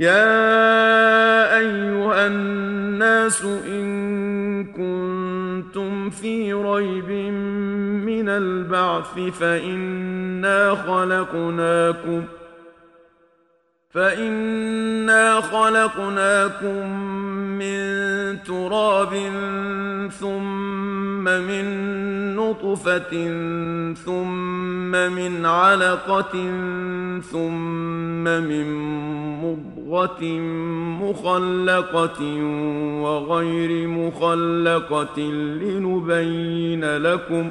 يا أيها الناس إن كنتم في ريب من البعث فإنا خلقناكم فانا خلقناكم من تراب ثم من نطفه ثم من علقه ثم من مضغه مخلقه وغير مخلقه لنبين لكم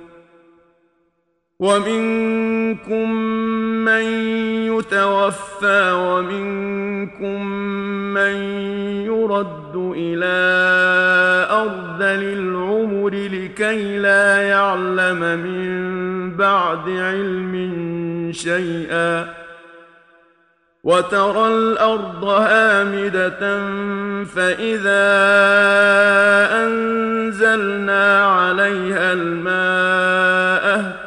ومنكم من يتوفى ومنكم من يرد إلى ارذل العمر لكي لا يعلم من بعد علم شيئا وترى الأرض هامدة فإذا أنزلنا عليها الماء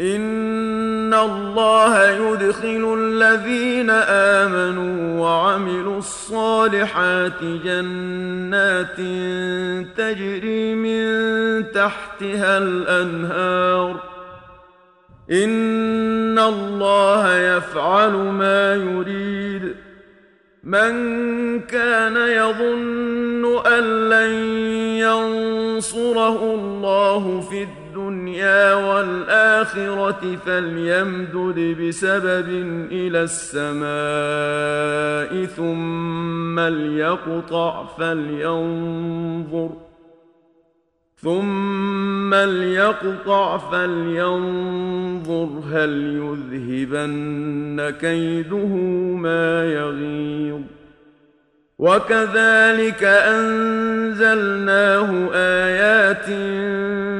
ان الله يدخل الذين امنوا وعملوا الصالحات جنات تجري من تحتها الانهار ان الله يفعل ما يريد من كان يظن ان لن ينصره الله في الدنيا الدنيا والآخرة فليمدد بسبب إلى السماء ثم ليقطع فلينظر ثم ليقطع فلينظر هل يذهبن كيده ما يغيظ وكذلك أنزلناه آيات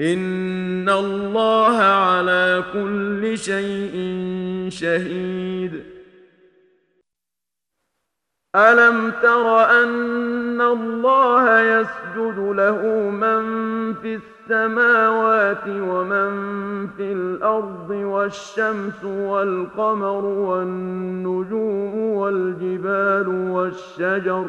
ان الله على كل شيء شهيد. الم تر ان الله يسجد له من في السماوات ومن في الأرض والشمس والقمر والنجوم والجبال والشجر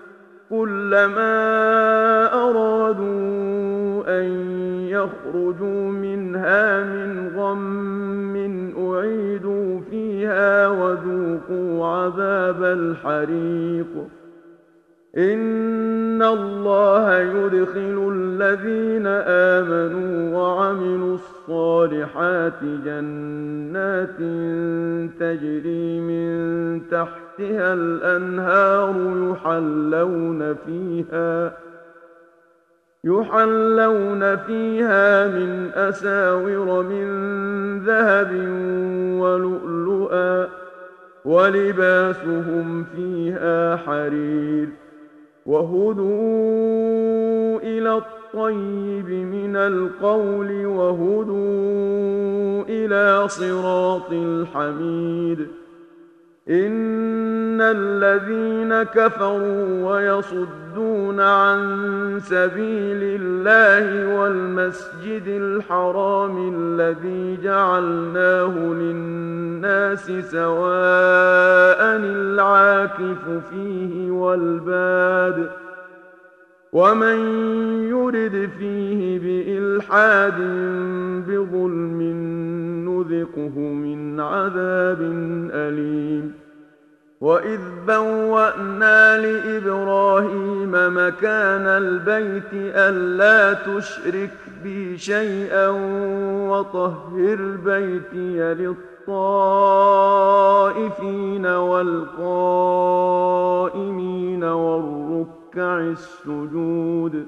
كلما أرادوا أن يخرجوا منها من غم أعيدوا فيها وذوقوا عذاب الحريق. إن الله يدخل الذين آمنوا وعملوا الصالحات جنات تجري من تحتها الأنهار يحلون فيها يحلون فيها من أساور من ذهب ولؤلؤا ولباسهم فيها حرير وهدوا إلى الطيب من القول وهدوا إلى صراط الحميد إن الذين كفروا ويصدون عن سبيل الله والمسجد الحرام الذي جعلناه للناس سواء العاكف فيه والباد ومن يرد فيه بإلحاد بظلم نذقه من عذاب أليم وإذ بوأنا لإبراهيم مكان البيت ألا تشرك بي شيئا وطهر بيتي للطائفين والقائمين والركع السجود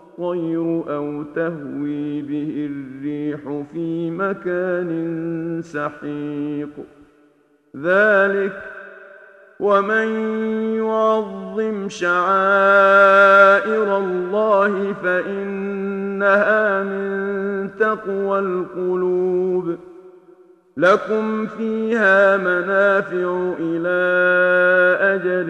أو تهوي به الريح في مكان سحيق. ذلك ومن يعظم شعائر الله فإنها من تقوى القلوب. لكم فيها منافع إلى أجل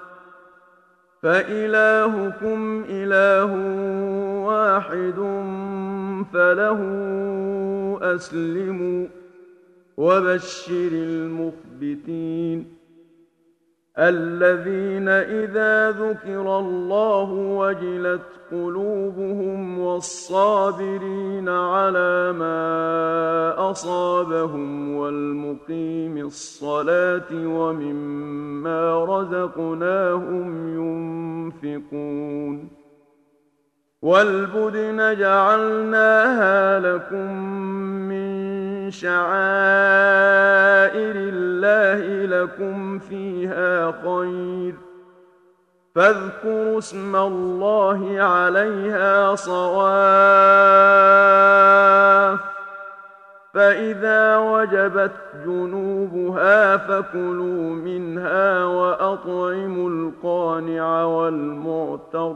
فإلهكم إله واحد فله أسلموا وبشر المخبتين. الذين إذا ذكر الله وجلت قلوبهم والصابرين على ما أصابهم والمقيم الصلاة ومما رزقناهم ينفقون والبدن جعلناها لكم من شعائر الله لكم فيها خير. فاذكروا اسم الله عليها صواف. فإذا وجبت جنوبها فكلوا منها وأطعموا القانع والمعتر.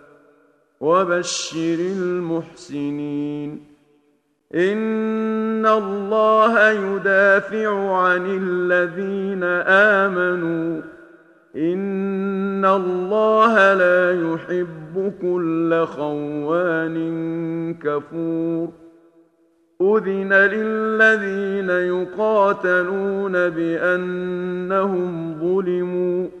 وبشر المحسنين. إن الله يدافع عن الذين آمنوا. إن الله لا يحب كل خوان كفور. أذن للذين يقاتلون بأنهم ظلموا.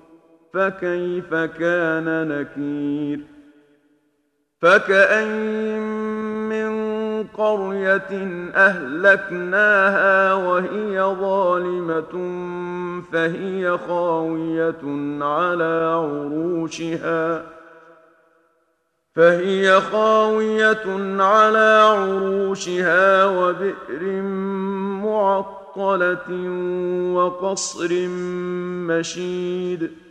فكيف كان نكير؟ فكأين من قرية أهلكناها وهي ظالمة فهي خاوية على عروشها. فهي خاوية على عروشها وبئر معطلة وقصر مشيد.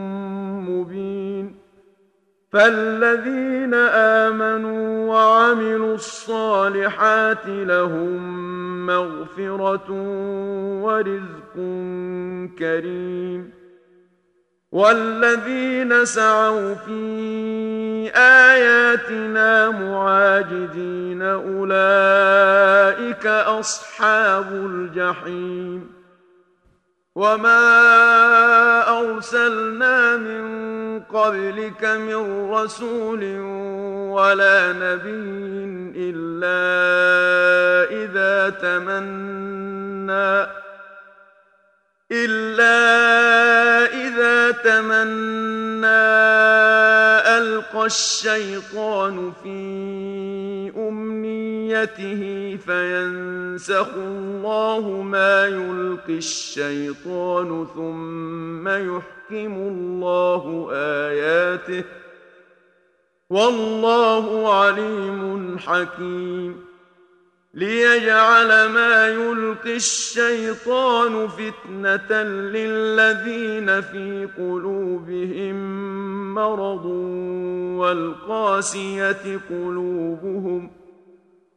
فالذين امنوا وعملوا الصالحات لهم مغفره ورزق كريم والذين سعوا في اياتنا معاجدين اولئك اصحاب الجحيم وما ارسلنا من قبلك من رسول ولا نبي إلا إذا تمنى إلا إذا تمنى ألقى الشيطان في أمنيته فينسخ الله ما يلقي الشيطان ثم يحكم الله آياته. والله عليم حكيم. ليجعل ما يلقي الشيطان فتنة للذين في قلوبهم مرض والقاسية قلوبهم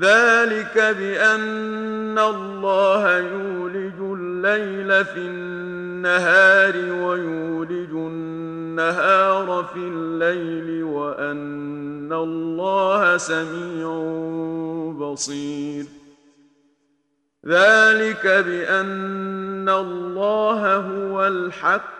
ذلك بأن الله يولج الليل في النهار ويولج النهار في الليل وأن الله سميع بصير. ذلك بأن الله هو الحق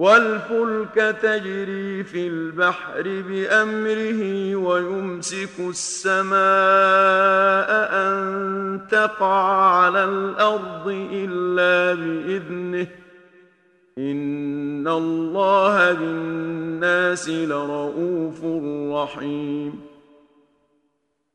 والفلك تجري في البحر بأمره ويمسك السماء أن تقع على الأرض إلا بإذنه. إن الله بالناس لرءوف رحيم.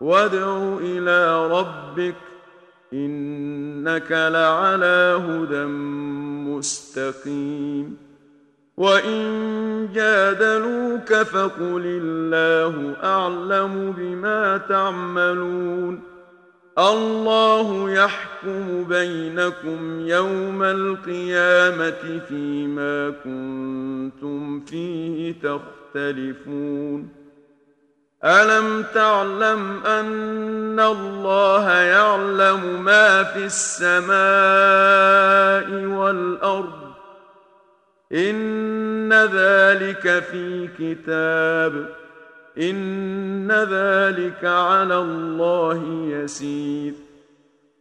وادع إلى ربك إنك لعلى هدى مستقيم. وإن جادلوك فقل الله أعلم بما تعملون. الله يحكم بينكم يوم القيامة فيما كنتم فيه تختلفون. الم تعلم ان الله يعلم ما في السماء والارض؟ ان ذلك في كتاب ان ذلك على الله يسير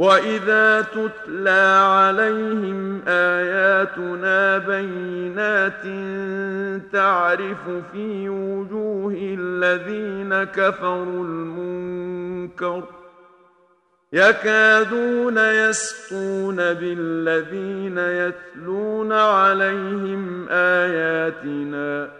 واذا تتلى عليهم اياتنا بينات تعرف في وجوه الذين كفروا المنكر يكادون يسقون بالذين يتلون عليهم اياتنا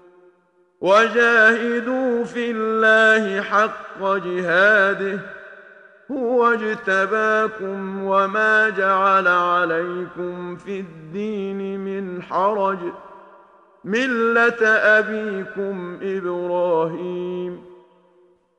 وجاهدوا في الله حق جهاده هو اجتباكم وما جعل عليكم في الدين من حرج مله ابيكم إبراهيم